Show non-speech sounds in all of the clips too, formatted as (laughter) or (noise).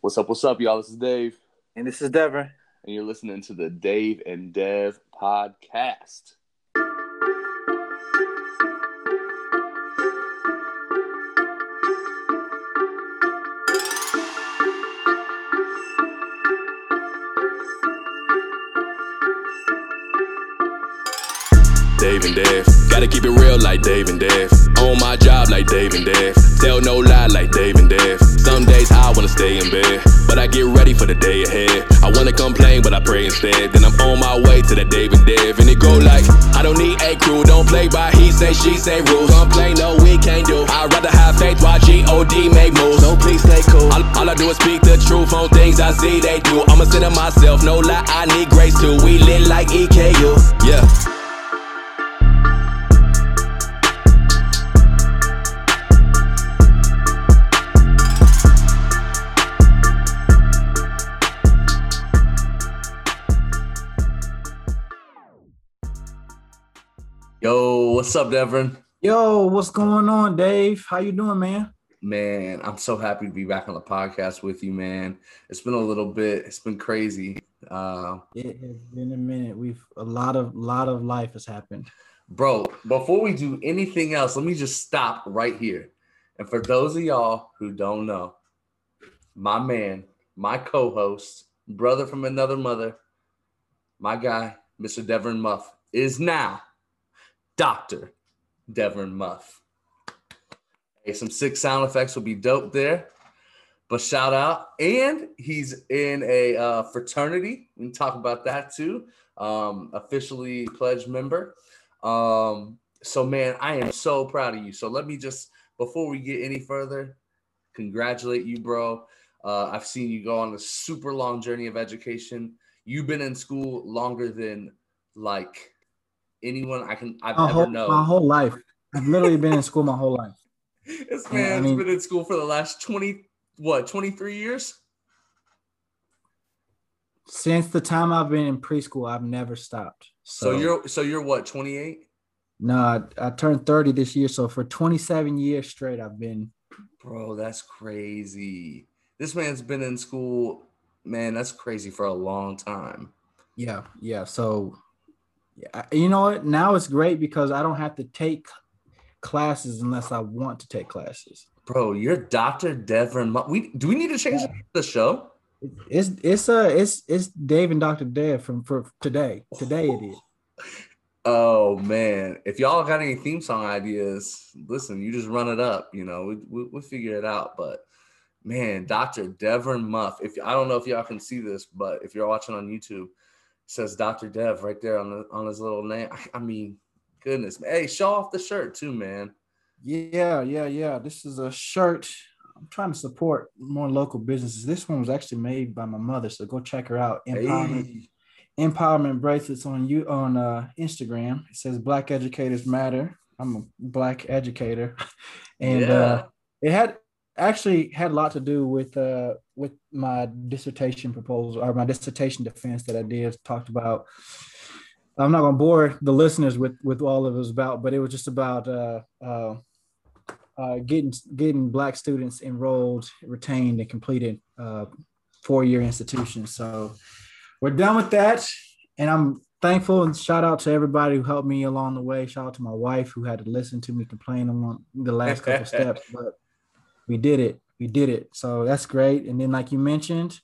What's up? What's up, y'all? This is Dave, And this is Devin. and you're listening to the Dave and Dev podcast. Dave and Dev. Gotta keep it real like Dave and Dev. On my job like Dave and Dev. Tell no lie like Dave and Dev. Some days I wanna stay in bed, but I get ready for the day ahead. I wanna complain, but I pray instead. Then I'm on my way to the Dave and Dev. And it go like, I don't need a crew, don't play by he say, she say rules. Complain, no, we can't do. I'd rather have faith while G-O-D make moves. So please stay cool. All, all I do is speak the truth on things I see they do. I'ma sit in myself, no lie, I need grace too. We lit like EKU, yeah. What's up, Devin? Yo, what's going on, Dave? How you doing, man? Man, I'm so happy to be back on the podcast with you, man. It's been a little bit, it's been crazy. Uh, It has been a minute. We've a lot of lot of life has happened. bro, before we do anything else, let me just stop right here. And for those of y'all who don't know, my man, my co-host, brother from another mother, my guy, Mr. Devin Muff, is now Dr. Devin Muff. Hey, some sick sound effects will be dope there. But shout out. And he's in a uh, fraternity. We can talk about that too. Um, officially pledged member. Um, so man, I am so proud of you. So let me just before we get any further, congratulate you, bro. Uh, I've seen you go on a super long journey of education. You've been in school longer than like anyone I can I've My ever whole, known. my whole life. I've literally been in school my whole life. (laughs) this Yeah, I mean- been in school for the last 20 what 23 years Since the time I've been in preschool, I've never stopped. so, you're so you're what 28 no, I, I turned 30 this year. So for 27 years straight, I've been bro that's crazy this man's been in school man that's crazy for a long time yeah, yeah. So yeah, you know what? Now it's great because I don't have to take classes unless I want to take classes. bro you're dr devin Mu- we do we need to change the show It's it's uh it's it's Dave and Dr. Dev from for today. Today it is. (laughs) oh man if y'all got any theme song ideas listen you just run it up you know we, we, we'll figure it out but man dr devin muff if i don't know if y'all can see this but if you're watching on youtube says dr dev right there on the on his little name i, I mean goodness hey show off the shirt too man Yeah, yeah, yeah. This is a shirt. I'm trying to support more local businesses. This one was actually made by my mother, so go check her out. Empowerment, Hey. Empowerment bracelets on you on uh, Instagram. It says Black Educators Matter. I'm a black educator, (laughs) and Yeah. uh, it had actually had a lot to do with uh, with my dissertation proposal or my dissertation defense that I did. Talked about. I'm not gonna bore the listeners with with all of it was about, but it was just about uh, uh, uh, getting getting black students enrolled, retained, and completed uh, four year institutions. So we're done with that, and I'm thankful and shout out to everybody who helped me along the way. Shout out to my wife who had to listen to me complain on the last couple (laughs) steps, but we did it. We did it. So that's great. And then, like you mentioned,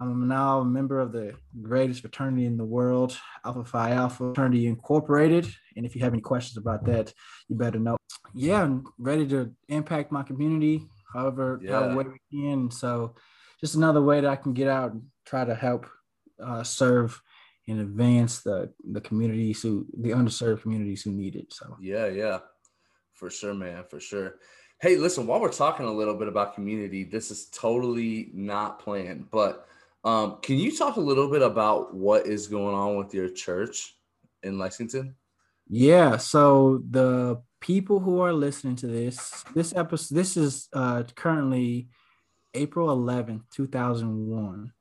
I'm now a member of the greatest fraternity in the world, Alpha Phi Alpha Fraternity Incorporated. And if you have any questions about that, you better know. Yeah, I'm ready to impact my community however, Yeah. however way we can. So just another way that I can get out and try to help uh, serve and advance the the communities who the underserved communities who need it. So Yeah, yeah, for sure, man, for sure. Hey, listen, while we're talking a little bit about community, this is totally not planned, but um, can you talk a little bit about what is going on with your church in Lexington? Yeah, so the people who are listening to this, this episode, this is uh, currently April 11th, 2001.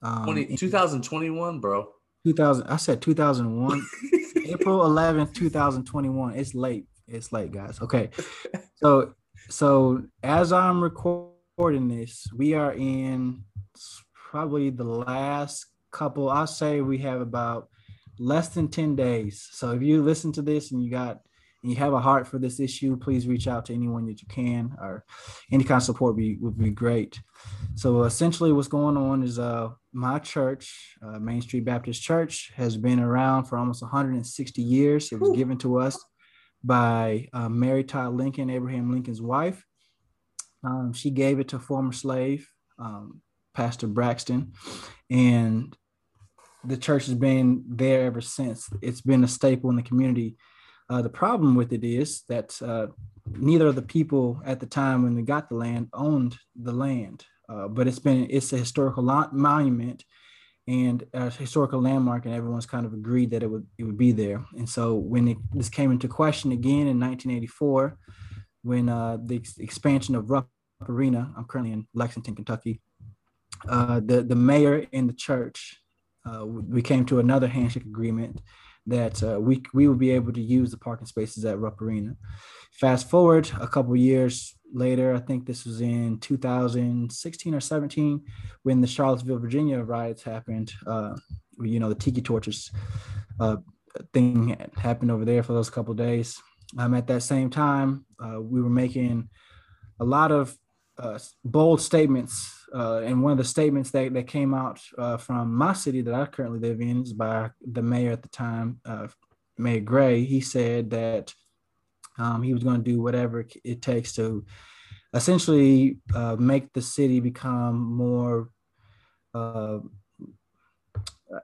Um, 20, 2021, bro. 2000, I said 2001. (laughs) April 11th, 2021. It's late. It's late, guys. Okay. (laughs) So, so as I'm recording this, we are in probably the last couple. I'll say we have about less than 10 days. So if you listen to this and you got and you have a heart for this issue, please reach out to anyone that you can, or any kind of support be, would be great. So essentially, what's going on is uh, my church, uh, Main Street Baptist Church, has been around for almost 160 years. It was Ooh. given to us by uh, Mary Todd Lincoln, Abraham Lincoln's wife. Um, she gave it to a former slave um, Pastor Braxton, and the church has been there ever since. It's been a staple in the community uh, the problem with it is that uh, neither of the people at the time when they got the land owned the land, uh, but it's been it's a historical monument and a historical landmark, and everyone's kind of agreed that it would it would be there. And so when it, this came into question again in 1984, when uh, the ex- expansion of Rupp Arena, I'm currently in Lexington, Kentucky. Uh, the the mayor and the church, uh, we came to another handshake agreement that uh, we we will be able to use the parking spaces at Rupp Arena. Fast forward a couple years later, I think this was in 2016 or 17, when the Charlottesville, Virginia riots happened. Uh, you know, the tiki torches uh, thing happened over there for those couple days. Um, at that same time, uh, we were making a lot of uh, bold statements uh, and one of the statements that, that came out uh, from my city that I currently live in is by the mayor at the time, Mayor Gray. He said that um, he was going to do whatever it takes to essentially uh, make the city become more uh,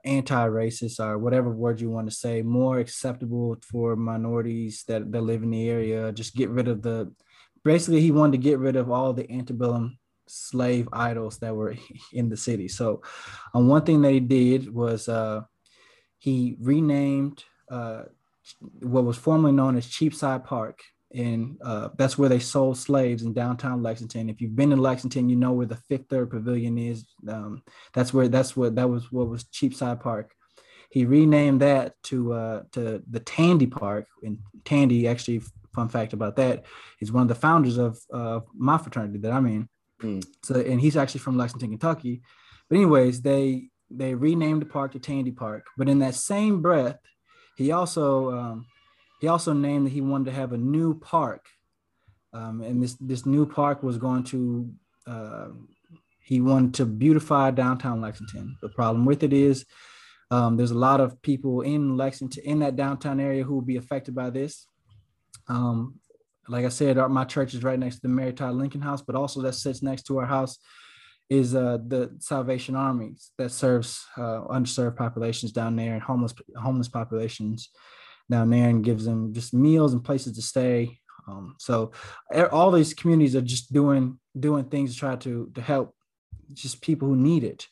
anti-racist or whatever word you want to say, more acceptable for minorities that, that live in the area. Just get rid of the basically he wanted to get rid of all the antebellum slave idols that were (laughs) in the city. So, um, one thing that he did was uh, he renamed uh, what was formerly known as Cheapside Park, and uh, that's where they sold slaves in downtown Lexington. If you've been in Lexington, you know where the Fifth Third Pavilion is. Um, that's where that's what that was what was Cheapside Park. He renamed that to uh, to the Tandy Park, and Tandy actually. Fun fact about that is one of the founders of uh, my fraternity that I'm in. Mm. So, and he's actually from Lexington, Kentucky. But anyways, they they renamed the park to Tandy Park. But in that same breath, he also um, he also named that he wanted to have a new park, um, and this this new park was going to uh, he wanted to beautify downtown Lexington. The problem with it is um, there's a lot of people in Lexington in that downtown area who will be affected by this. Um, like I said, our, my church is right next to the Mary Todd Lincoln House, but also that sits next to our house is uh, the Salvation Army that serves uh, underserved populations down there and homeless homeless populations down there and gives them just meals and places to stay. Um, so all these communities are just doing doing things to try to to help just people who need it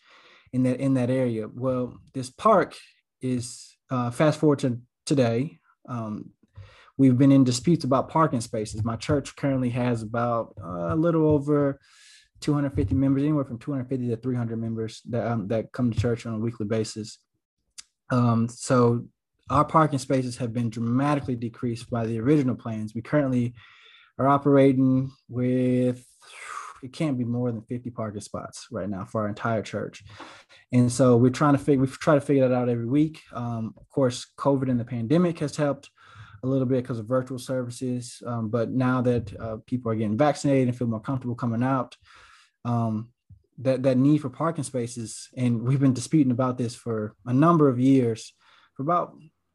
in that in that area. Well, this park is uh, fast forward to today. Um, we've been in disputes about parking spaces. My church currently has about uh, a little over 250 members, anywhere from 250 to 300 members that um, that come to church on a weekly basis. Um, so our parking spaces have been dramatically decreased by the original plans. We currently are operating with it can't be more than 50 parking spots right now for our entire church. And so we're trying to figure we try to figure that out every week. Um, of course, COVID and the pandemic has helped a little bit because of virtual services. Um, but now that uh, people are getting vaccinated and feel more comfortable coming out, um, that that need for parking spaces, and we've been disputing about this for a number of years, for about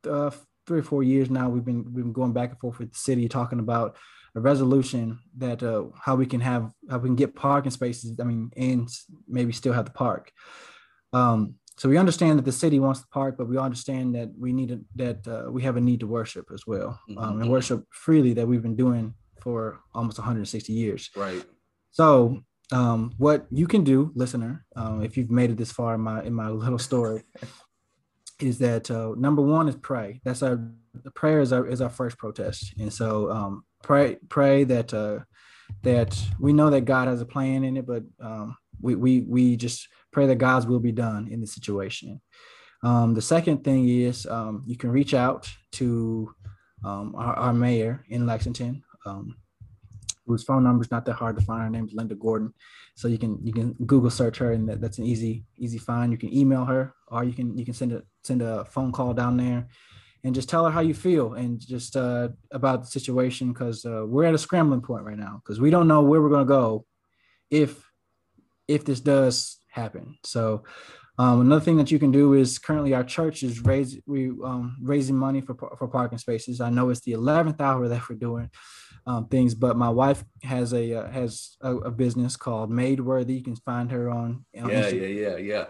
uh, three or four years now. We've been we've been going back and forth with the city talking about a resolution that uh, how we can have how we can get parking spaces. I mean, and maybe still have the park. Um, so we understand that the city wants the park, but we understand that we need a, that uh, we have a need to worship as well, mm-hmm. um, and worship freely that we've been doing for almost 160 years. Right. So um, what you can do, listener, um, if you've made it this far in my in my little story, is that uh, number one is pray. That's our prayer is our is our first protest, and so um, pray pray that uh, that we know that God has a plan in it, but um, we we we just pray that God's will be done in the situation. Um, the second thing is um, you can reach out to um, our, our, mayor in Lexington, um, whose phone number is not that hard to find. Her name is Linda Gorton, so you can you can Google search her, and that, that's an easy easy find. You can email her, or you can you can send a send a phone call down there, and just tell her how you feel and just uh, about the situation because uh, we're at a scrambling point right now because we don't know where we're gonna go if if this does happen. So. Um, another thing that you can do is currently our church is raise we um, raising money for for parking spaces. I know it's the eleventh hour that we're doing um, things. But my wife has a uh, has a, a, business called Made Worthy. You can find her on. on yeah, Instagram. yeah, yeah, yeah.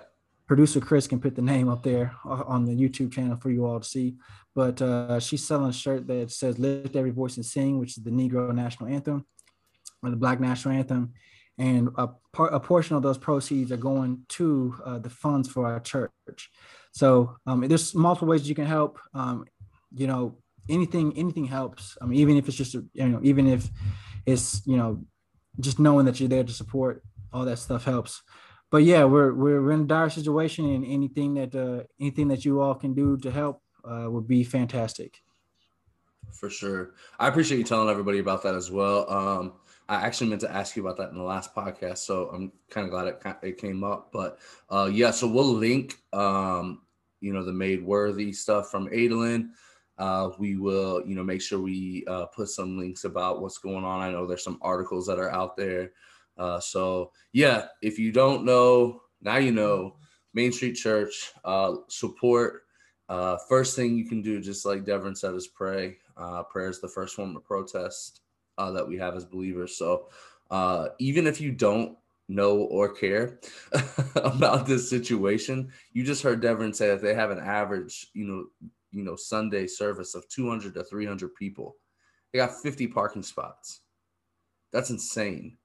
Producer Chris can put the name up there on the YouTube channel for you all to see. But uh, she's selling a shirt that says "Lift Every Voice and Sing," which is the Negro national anthem or the Black national anthem. And a, part, a portion of those proceeds are going to uh, the funds for our church. So um, there's multiple ways you can help. Um, you know, anything anything helps. I mean, even if it's just you know, even if it's you know, just knowing that you're there to support, all that stuff helps. But yeah, we're we're in a dire situation, and anything that uh, anything that you all can do to help uh, would be fantastic. For sure, I appreciate you telling everybody about that as well. Um, I actually meant to ask you about that in the last podcast, so I'm kind of glad it, it came up. But uh, yeah, so we'll link, um, you know, the made worthy stuff from Adolin. Uh, we will, you know, make sure we uh, put some links about what's going on. I know there's some articles that are out there. Uh, so yeah, if you don't know, now you know. Main Street Church uh, support. Uh, first thing you can do, just like Devin said, is pray. Uh, prayer is the first form of protest that we have as believers. So even if you don't know or care (laughs) about this situation. You just heard Devin say that they have an average, you know, you know Sunday service of 200 to 300 people. They got 50 parking spots. That's insane.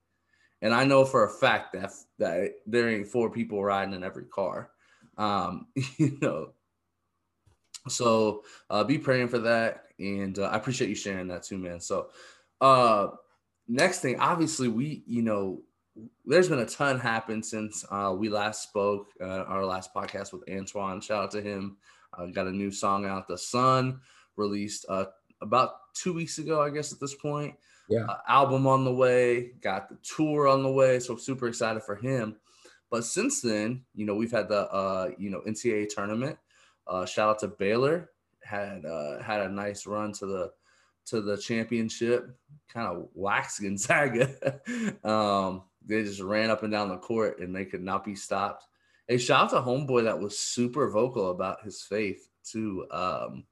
And I know for a fact that that there ain't four people riding in every car. Um, (laughs) you know. So uh, be praying for that, and uh, I appreciate you sharing that too, man. So uh, next thing, obviously, we you know there's been a ton happened since uh, we last spoke uh, our last podcast with Antoine. Shout out to him. Uh, got a new song out. The Sun released uh, about two weeks ago, I guess at this point. Yeah. Uh, album on the way. Got the tour on the way. So super excited for him. But since then, you know, we've had the uh, you know NCAA tournament. Uh, shout out to Baylor. Had uh, had a nice run to the to the championship. Kind of waxed Gonzaga. (laughs) um, they just ran up and down the court and they could not be stopped. Hey, shout out to Homeboy that was super vocal about his faith too. Um,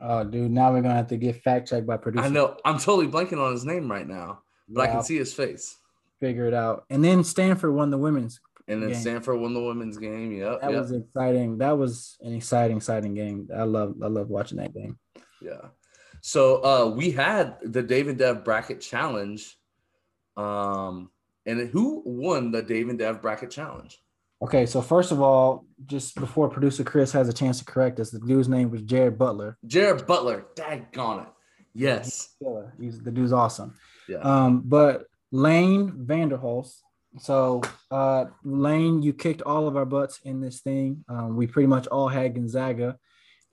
oh, dude, now we're gonna have to get fact checked by producer. I know I'm totally blanking on his name right now, but yeah, I can see his face. Figure it out. And then Stanford won the women's. And then game. Stanford won the women's game. Yep. That yep. was exciting. That was an exciting, exciting game. I love, I love watching that game. Yeah. So uh, we had the David Dev bracket challenge. Um, and who won the Dave and Dev bracket challenge? Okay, so first of all, just before producer Chris has a chance to correct us, the dude's name was Jared Butler. Jared Butler, daggone it. Yes. He's, the dude's awesome. Yeah. Um, but Lane Vanderhulst. So uh Lane, you kicked all of our butts in this thing. Um, we pretty much all had Gonzaga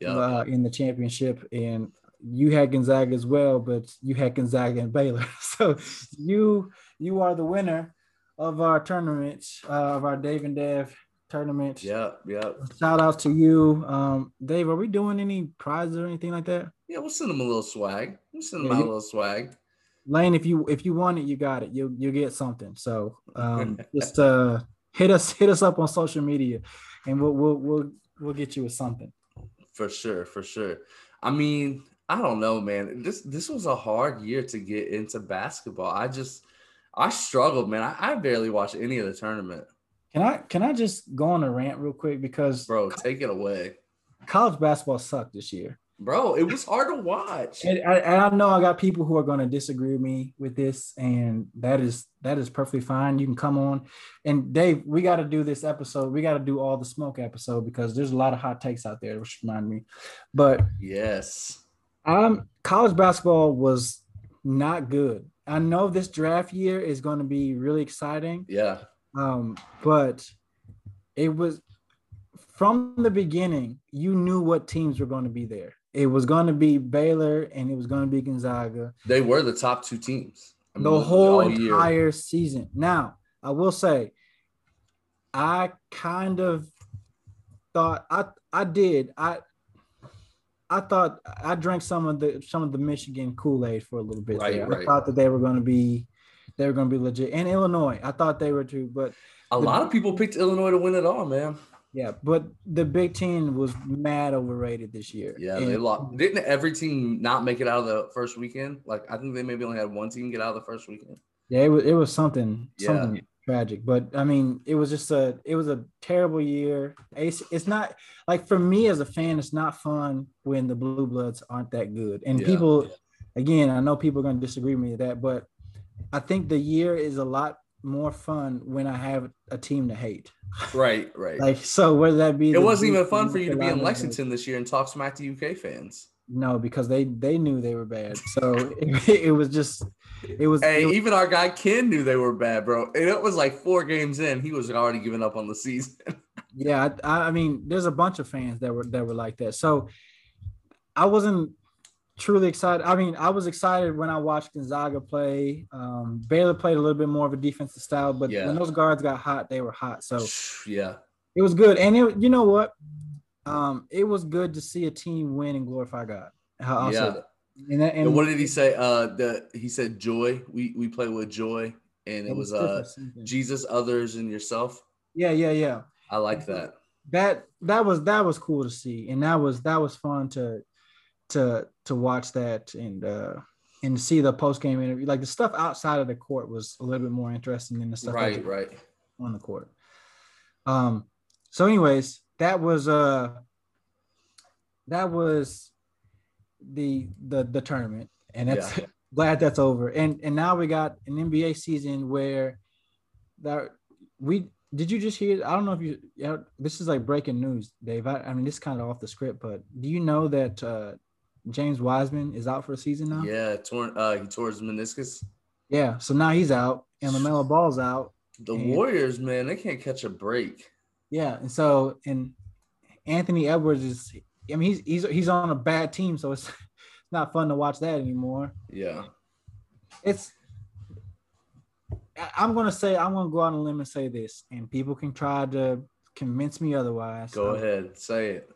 uh, in the championship, and you had Gonzaga as well, but you had Gonzaga and Baylor. (laughs) So you you are the winner of our tournament, uh, of our Dave and Dev tournament. Yeah, yeah. Shout out to you, um, Dave. Are we doing any prizes or anything like that? Yeah, we'll send them a little swag. We'll send them yeah, out a little swag. Lane, if you if you want it, you got it. You you get something. So um, (laughs) just uh, hit us hit us up on social media, and we'll we'll we'll we'll get you with something. For sure, for sure. I mean, I don't know, man. This this was a hard year to get into basketball. I just I struggled, man. I, I barely watched any of the tournament. Can I can I just go on a rant real quick because bro, take it away. College basketball sucked this year. Bro, it was hard to watch. And I, and I know I got people who are going to disagree with me with this, and that is that is perfectly fine. You can come on, and Dave, we got to do this episode. We got to do all the smoke episode because there's a lot of hot takes out there, which remind me. But yes, um, college basketball was not good. I know this draft year is going to be really exciting. Yeah. Um, but it was from the beginning, you knew what teams were going to be there. it was going to be Baylor and it was going to be Gonzaga. They were the top two teams. I mean, the whole entire year. season. Now, I will say, I kind of thought I I did I I thought I drank some of the some of the Michigan Kool Aid for a little bit. Right, right. I thought that they were going to be they were going to be legit, and Illinois. I thought they were too, but a the, lot of people picked Illinois to win it all, man. Yeah, but the Big Ten was mad overrated this year. Yeah, and, they lost. Didn't every team not make it out of the first weekend? Like I think they maybe only had one team get out of the first weekend. Yeah, it was it was something something yeah. Tragic. But I mean, it was just a it was a terrible year. It's, it's not like for me as a fan, it's not fun when the blue bloods aren't that good. And yeah. people, again, I know people are going to disagree with me with that, but I think the year is a lot more fun when I have a team to hate. Right, right. (laughs) like so, whether that be it wasn't even fun for you to be in Lexington this year and talk smack to UK fans. No, because they they knew they were bad. So it, (laughs) it was just it was. Hey, it was, even our guy Ken knew they were bad, bro. And it was like four games in, he was already giving up on the season. (laughs) yeah, I, I mean, there's a bunch of fans that were that were like that. So I wasn't truly excited. I mean, I was excited when I watched Gonzaga play. Um, Baylor played a little bit more of a defensive style, but yeah. when those guards got hot, they were hot. So yeah, it was good. And it, you know what? Um, it was good to see a team win and glorify God. I'll yeah. And, that, and, and, what did he say? Uh, the he said joy. We we play with joy, and it was uh Jesus, others, and yourself. Yeah, yeah, yeah. I like that. That that was that was cool to see, and that was that was fun to to to watch that and uh and see the post game interview. Like the stuff outside of the court was a little bit more interesting than the stuff right, right on the court. Um. So, anyways, that was uh that was the the the tournament, and that's yeah. (laughs) glad that's over. And and now we got an NBA season where that we did you just hear? I don't know if you. Yeah, this is like breaking news, Dave. I, I mean, this is kind of off the script, but do you know that uh, James Wiseman is out for a season now. Yeah, torn. Uh, he tore his meniscus. Yeah, so now he's out, and LaMelo Ball's out. The Warriors, man, they can't catch a break. Yeah, and so and Anthony Edwards is. I mean, he's he's he's on a bad team, so it's it's (laughs) not fun to watch that anymore. Yeah, it's. I'm gonna say I'm gonna go out on a limb and say this, and people can try to convince me otherwise. Go ahead, say it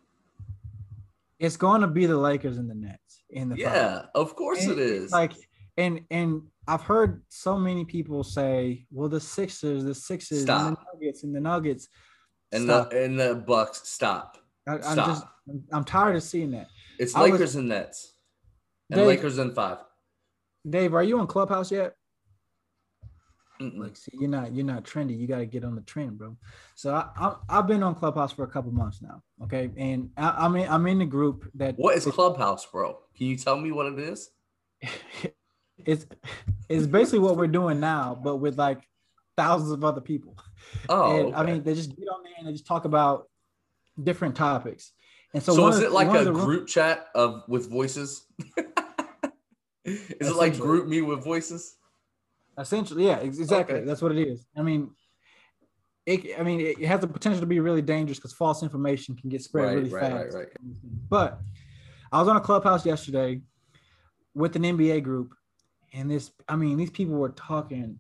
it's going to be the Lakers and the Nets in the yeah, finals. of course and, it is. Like and and I've heard so many people say, "Well, the Sixers, the Sixers, stop. and the Nuggets, and the Nuggets, and stop. the and the Bucks, stop." I, am just I'm tired of seeing that. It's Lakers was, and Nets, and Dave, Lakers in five. Dave, are you on Clubhouse yet? Mm-mm. Like, see, you're not you're not trendy. You got to get on the trend, bro. So I, I have been on Clubhouse for a couple months now. Okay, and I, am in I'm in the group that. What is Clubhouse, bro? Can you tell me what it is? (laughs) it's it's basically what we're doing now, but with like thousands of other people. Oh, and, okay. I mean, they just get on there and they just talk about different topics. And so, so is it like a group room- chat of with voices? (laughs) is it like GroupMe with voices? Essentially, yeah, exactly. Okay. That's what it is. I mean, it, I mean, it has the potential to be really dangerous because false information can get spread right, really right, fast. Right, but I was on a clubhouse yesterday with an NBA group, and this, I mean, these people were talking,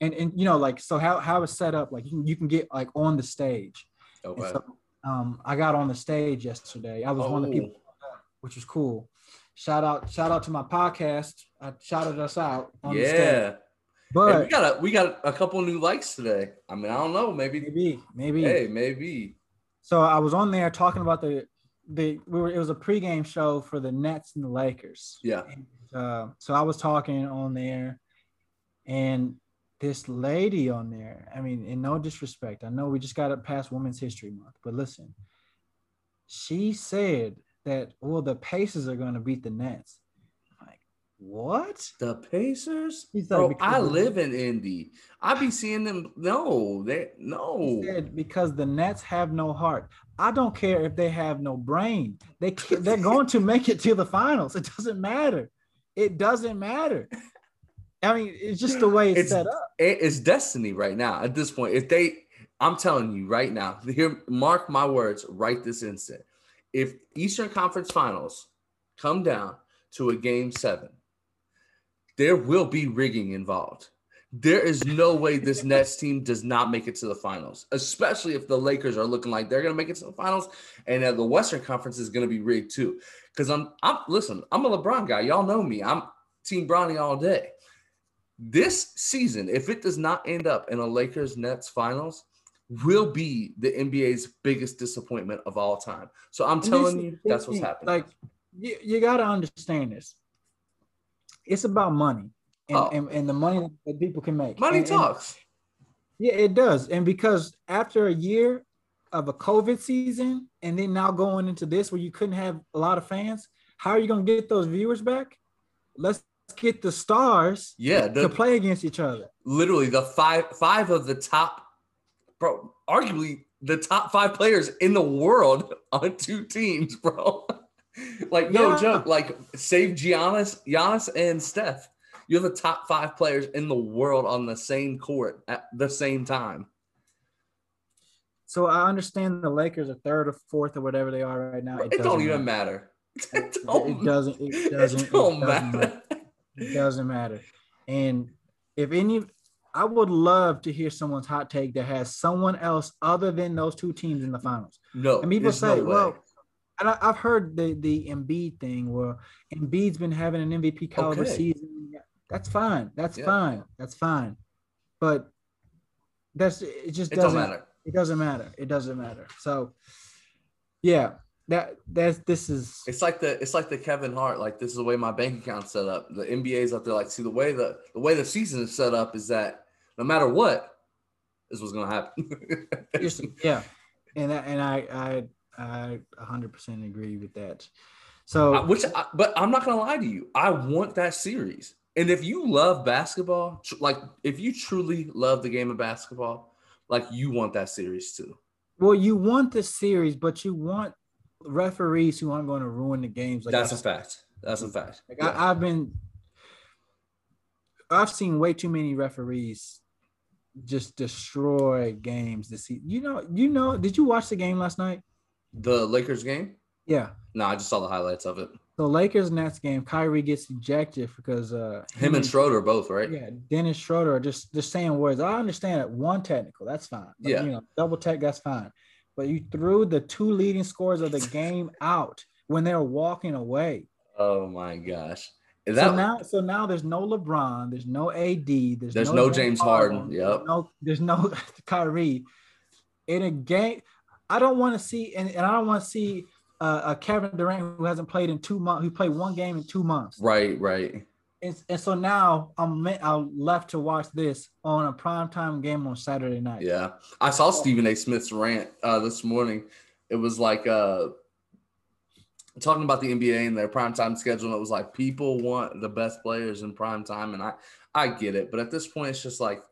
and and you know, like, so how how it's set up, like you can you can get like on the stage. Okay. So, um, I got on the stage yesterday. I was oh. one of the people, oh. which was cool. Shout out, shout out to my podcast. I shouted us out. yeah. But hey, we got a we got a couple new likes today. I mean, I don't know, maybe maybe maybe hey maybe. So I was on there talking about the the we were it was a pregame show for the Nets and the Lakers. Yeah. And, uh, so I was talking on there, and this lady on there. I mean, in no disrespect, I know we just got it past Women's History Month, but listen, she said that well the Pacers are going to beat the Nets. Like, what? The Pacers? Like, Bro, I live in Indy. I be seeing them. No, they no. because the Nets have no heart. I don't care if they have no brain. They they're going to make it to the finals. It doesn't matter. It doesn't matter. I mean, it's just the way it's, it's set up. It's destiny right now. At this point, if they, I'm telling you right now, (laughs) here, mark my words, right this instant. If Eastern Conference Finals come down to a game seven, there will be rigging involved. There is no way this (laughs) Nets team does not make it to the finals, especially if the Lakers are looking like they're going to make it to the finals, and uh, the Western Conference is going to be rigged too. Because I'm, I'm listen, I'm a LeBron guy. Y'all know me. I'm Team Bronny all day. This season, if it does not end up in a Lakers Nets finals, will be the NBA's biggest disappointment of all time. So I'm telling you, that's what's happening. Like you, you got to understand this. It's about money and, Oh. and, and the money that people can make. Money And- and- talks. yeah, it does. And because after a year of a COVID season and then now going into this where you couldn't have a lot of fans, how are you going to get those viewers back? Let's get the stars Yeah, to play against each other. literally the five five of the top, bro, arguably the top five players in the world (laughs) on two teams, (laughs) bro. like no Yeah. joke. Like save Giannis, Giannis and Steph. You're the top five players in the world on the same court at the same time. So I understand the Lakers are third or fourth or whatever they are right now. It, doesn't don't even matter. matter. (laughs) It It, don't, it doesn't. It it doesn't. It don't doesn't matter. matter. It doesn't matter. And if any, I would love to hear someone's hot take that has someone else other than those two teams in the finals. No, And people say, no well, and I, I've heard the the Embiid thing where Embiid's been having an MVP caliber Okay. season. That's fine. That's Yeah. fine. That's fine. But that's it. Just it doesn't matter. It doesn't matter. It doesn't matter. So, yeah, that that's this is It's like the it's like the Kevin Hart. Like this is the way my bank account's set up. The NBA's out there. Like see the way the the way the season is set up is that no matter what, this was gonna happen. (laughs) Yeah, and that, and I I I 100% agree with that. So I- which, I, but I'm not gonna lie to you. I want that series. And if you love basketball, tr- like if you truly love the game of basketball, like you want that series too. well, you want the series, but you want referees who aren't going to ruin the games. Like That's I, a fact. That's a fact. like Yeah. I, I've been, I've seen way too many referees just destroy games this season. You know, you know. Did you watch the game last night? the Lakers game? Yeah. No, I just saw the highlights of it. The Lakers Nets game, Kyrie gets ejected because uh Him and Schroeder both, right? Yeah, Dennis Schroeder are just just saying words. I understand that one technical, that's fine. But, Yeah. you know, double tech, that's fine. But you threw the two leading scores of the (laughs) game out when they were walking away. Oh my gosh. Is so that now, so now there's no LeBron, there's no AD, there's, There's no James Harden, there's yep. no there's no (laughs) Kyrie in a game. I don't want to see, and, and I don't want to see uh, a Kevin Durant who hasn't played in two months, who played one game in two months. right, right. And, and so now I'm I'm left to watch this on a primetime game on Saturday night. Yeah. I saw Stephen A. Smith's rant uh, this morning. It was like uh, talking about the NBA and their primetime schedule. And it was like people want the best players in primetime. And I, I get it. But at this point, it's just like,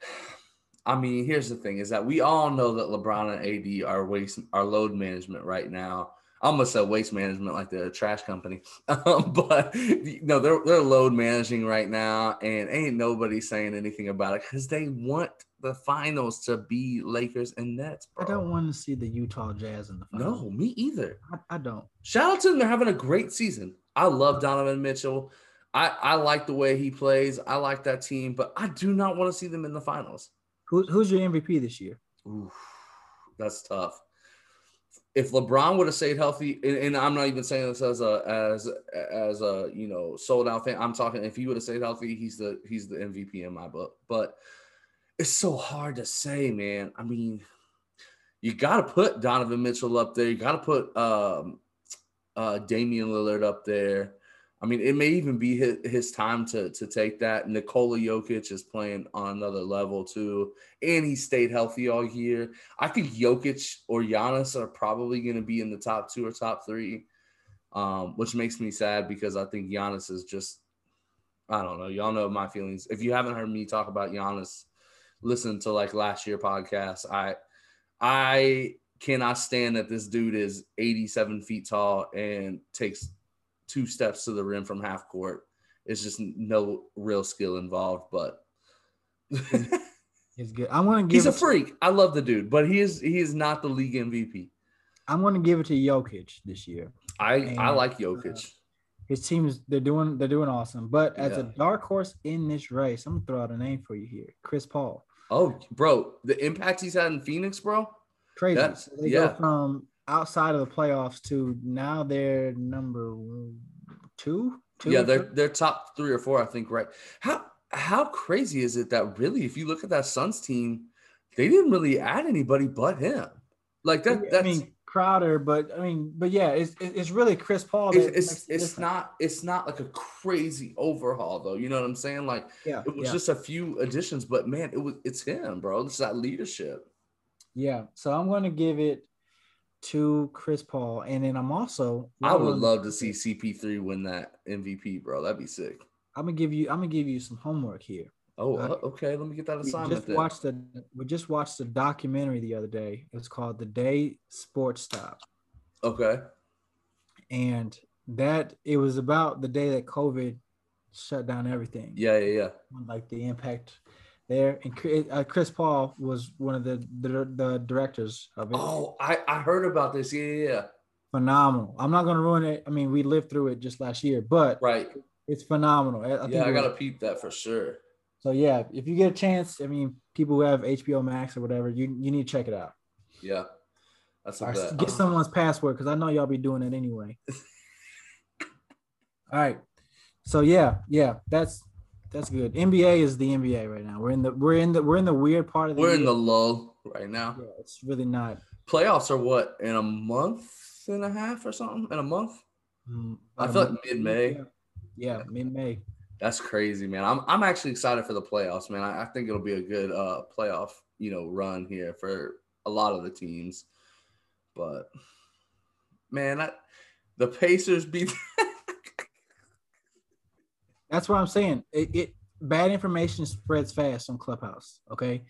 (sighs) I mean, here's the thing is that we all know that LeBron and AD are waste are load management right now. Almost said waste management like the trash company. (laughs) Um, but you know, they're they're load managing right now, and ain't nobody saying anything about it because they want the finals to be Lakers and Nets. I don't want to see the Utah Jazz in the finals. No, me either. I, I don't. Shout out to them. They're having a great season. I love Donovan Mitchell. I, I like the way he plays. I like that team, but I do not want to see them in the finals. Who, who's your MVP this year? Oof, that's tough. If LeBron would have stayed healthy, and, and I'm not even saying this as a as as a you know sold out fan. I'm talking if he would have stayed healthy, he's the he's the MVP in my book. But it's so hard to say, man. I mean, you got to put Donovan Mitchell up there. You got to put um, uh, Damian Lillard up there. I mean, it may even be his, his time to to take that. Nikola Jokic is playing on another level too, and he stayed healthy all year. I think Jokic or Giannis are probably going to be in the top two or top three, um, which makes me sad because I think Giannis is just, I don't know. Y'all know my feelings. If you haven't heard me talk about Giannis, listen to like last year podcast. I, I cannot stand that this dude is 87 feet tall and takes two steps to the rim from half court. It's just no real skill involved, but (laughs) It's good. I'm gonna give. he's a it to- freak. I love the dude, but he is he is not the league MVP. I'm gonna give it to Jokic this year. I I like uh, Jokic. His team is they're doing they're doing awesome. But as a dark horse in this race, I'm gonna throw out a name for you here, Chris Paul. Oh, bro, the impact he's had in Phoenix, bro. Crazy. So they yeah. go from outside of the playoffs to now they're number two. two yeah, they're they're top three or four, I think. Right? How how crazy is it that really, if you look at that Suns team, they didn't really add anybody but him. Like that. I That's mean Crowder, but I mean, but yeah, it's it's really Chris Paul. it's it's, it's not it's not like a crazy overhaul though. You know what I'm saying? Like Yeah, it was yeah, just a few additions, but man, it was it's him, bro. It's that leadership. yeah. So I'm going to give it to Chris Paul, and then I'm also I would I'm love to see CP3 win that MVP, bro. That'd be sick. I'm gonna give you. I'm gonna give you some homework here. Oh, Uh, uh, okay. Let me get that We assignment. just then. watched the we just watched the documentary the other day. It's called The Day Sports Stop. Okay. and that it was about the day that COVID shut down everything. Yeah, yeah, yeah. like the impact there. And Chris, uh, Chris Paul was one of the the, the directors of it. Oh, I I heard about this. Yeah, yeah, yeah. Phenomenal. I'm not going to ruin it. I mean, we lived through it just last year, but Right. it's phenomenal. I, I think yeah, I gotta peep that for sure. So yeah, if you get a chance, I mean, people who have HBO Max or whatever, you you need to check it out. Yeah. That's a get someone's password because I know y'all be doing it anyway. (laughs) All right. So yeah, yeah, that's that's good. NBA is the NBA right now. We're in the we're in the we're in the weird part of the We're in the lull right now. yeah, it's really not Playoffs are what in a month and a half or something? In a month? mm, I feel like mid-May. Yeah, yeah mid-May. That's crazy, man. I'm I'm actually excited for the playoffs, man. I, I think it'll be a good uh playoff, you know, run here for a lot of the teams. But man, I, the Pacers beat (laughs) That's what I'm saying. It, it bad information spreads fast on Clubhouse. Okay.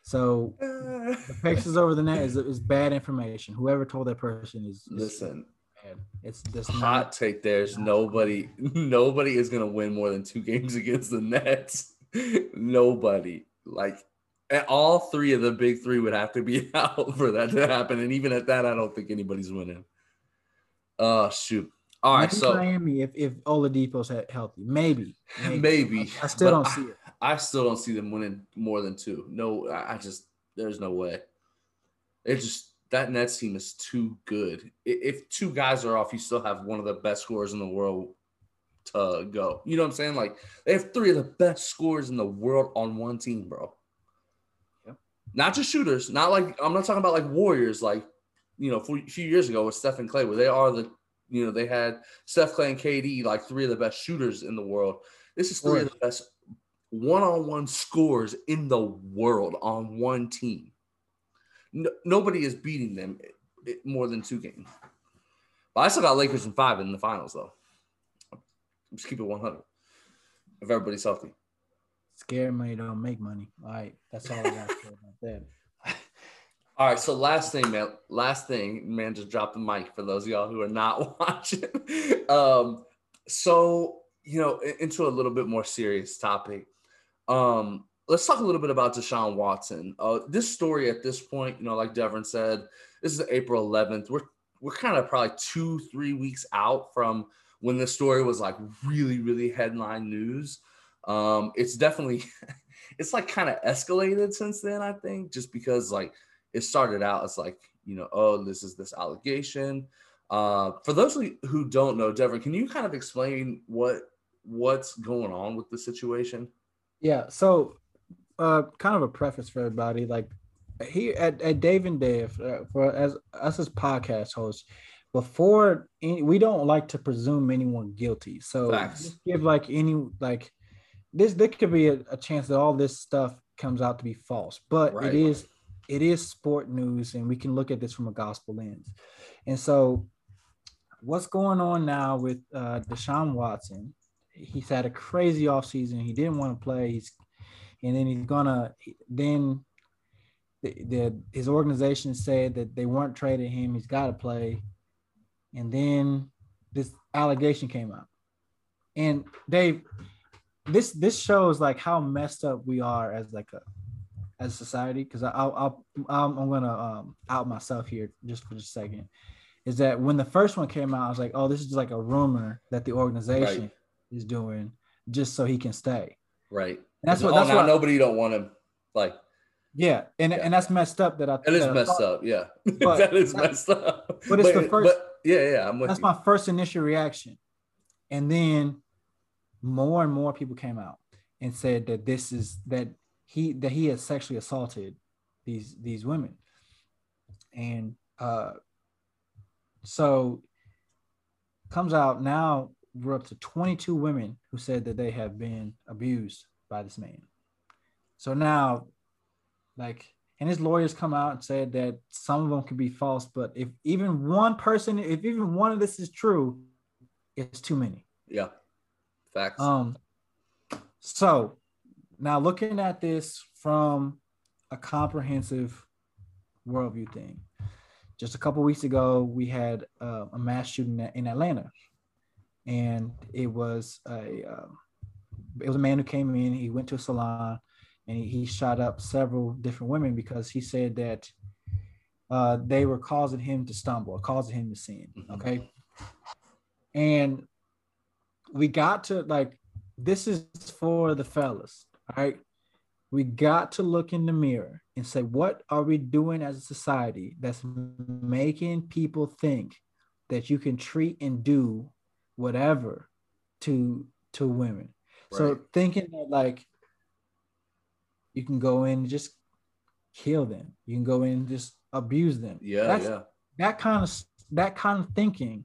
So (laughs) the Pacers over the net is, is bad information. Whoever told that person is, is Listen, bad. It's just hot not. take. There's nobody. Nobody is gonna win more than two games (laughs) against the Nets. nobody. Like, and all three of the big three would have to be (laughs) out for that to happen. And even at that, I don't think anybody's winning. Oh shoot! All right, Maybe so Miami if if Oladipo's he- healthy, maybe, maybe I, I still don't see it. I still don't see them winning more than two. No, I I just there's no way. It just that Nets team is too good. If two guys are off, you still have one of the best scorers in the world to go. You know what I'm saying? Like they have three of the best scorers in the world on one team, bro. Yep. Not just shooters. Not like I'm not talking about like Warriors, like you know, a few years ago with Steph and Clay, where they are the you know they had Steph, Clay, and KD like three of the best shooters in the world. This is three of the best one-on-one scores in the world on one team. No, nobody is beating them i- i- more than two games. But I still got Lakers in five in the finals, though. Just keep it 100. If everybody's healthy. Scare money don't make money. All right, that's all I got to say about that. All right, so last thing, man. Last thing, man, just drop the mic for those of y'all who are not (laughs) watching. Um, so you know, into a little bit more serious topic. Um, let's talk a little bit about Deshaun Watson. Uh, this story at this point, you know, like Devin said, this is April 11th. We're we're kind of probably two, three weeks out from when this story was like really, really headline news. Um, it's definitely (laughs) it's like kind of escalated since then, I think, just because like it started out as like, you know, oh, this is this allegation. Uh, for those who don't know, Devin, can you kind of explain what what's going on with the situation? Yeah. So, uh, kind of a preface for everybody. Like here at, at Dave and Dave, uh, for as us as podcast hosts, before any, we don't like to presume anyone guilty. So give like any like this. There could be a, a chance that all this stuff comes out to be false, but Right. it is it is sport news, and we can look at this from a gospel lens. And so, what's going on now with uh, Deshaun Watson? He's had a crazy offseason. He didn't want to play. He's and then he's gonna then the, the his organization said that they weren't trading him. He's got to play, and then this allegation came out. And Dave, this this shows like how messed up we are as like a as a society. Because I'll, I'll I'm, I'm gonna um, out myself here just for just a second. is that when the first one came out, I was like, oh, this is like a rumor that the organization Right. is doing just so he can stay. Right. That's oh, what that's now what nobody don't want him. Like yeah, and Yeah. and that's messed up that I that is that messed up. Yeah, (laughs) But- that is messed up. but it's the first- But yeah, yeah, I'm with That's you. my first initial reaction. And then more and more people came out and said that this is that he that he has sexually assaulted these these women. And uh so comes out now we're up to 22 women who said that they have been abused by this man. So now like and his lawyers come out and said that some of them could be false but if even one person if even one of this is true it's too many yeah, facts. um so now looking at this from a comprehensive worldview thing just a couple weeks ago we had uh, a mass shooting in atlanta and it was a um, it was a man who came in he went to a salon and he, he shot up several different women because he said that uh, they were causing him to stumble causing him to sin. Mhm. Okay. And we got to like, this is for the fellas. All right. We got to look in the mirror and say, what are we doing as a society that's making people think that you can treat and do whatever to to women? So thinking that like you can go in and just kill them. You can go in and just abuse them. yeah, That's, yeah, That kind of that kind of thinking.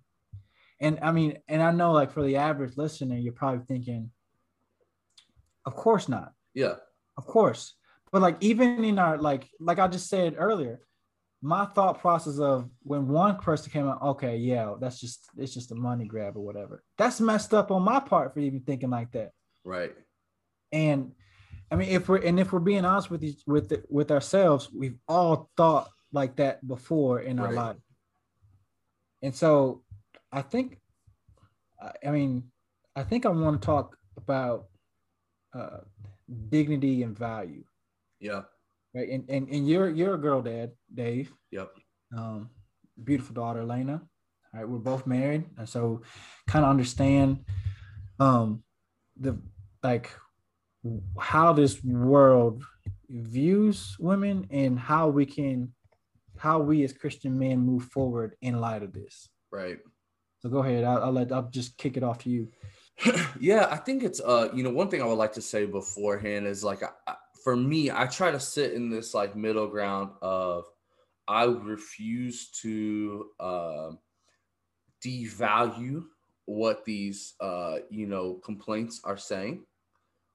And I mean, and I know like for the average listener, you're probably thinking, of course not. yeah, Of course. But like even in our like like I just said earlier, my thought process of when one person came out, okay, yeah, that's just it's just a money grab or whatever. That's messed up on my part for even thinking like that. right. And I mean, if we're and if we're being honest with each, with the, with ourselves, we've all thought like that before in our life. And so, I think, I mean, I think I want to talk about uh, dignity and value, Yeah, right? And and and you're you're a girl dad, Dave. yep, Um, beautiful daughter, Elena. All right, we're both married, and so kind of understand um the like how this world views women and how we can how we as christian men move forward in light of this right. so go ahead i'll, I'll let i'll just kick it off to you yeah, I think it's uh, you know, one thing I would like to say beforehand is like, I, for me, I try to sit in this like middle ground of I refuse to uh, devalue what these uh, you know complaints are saying.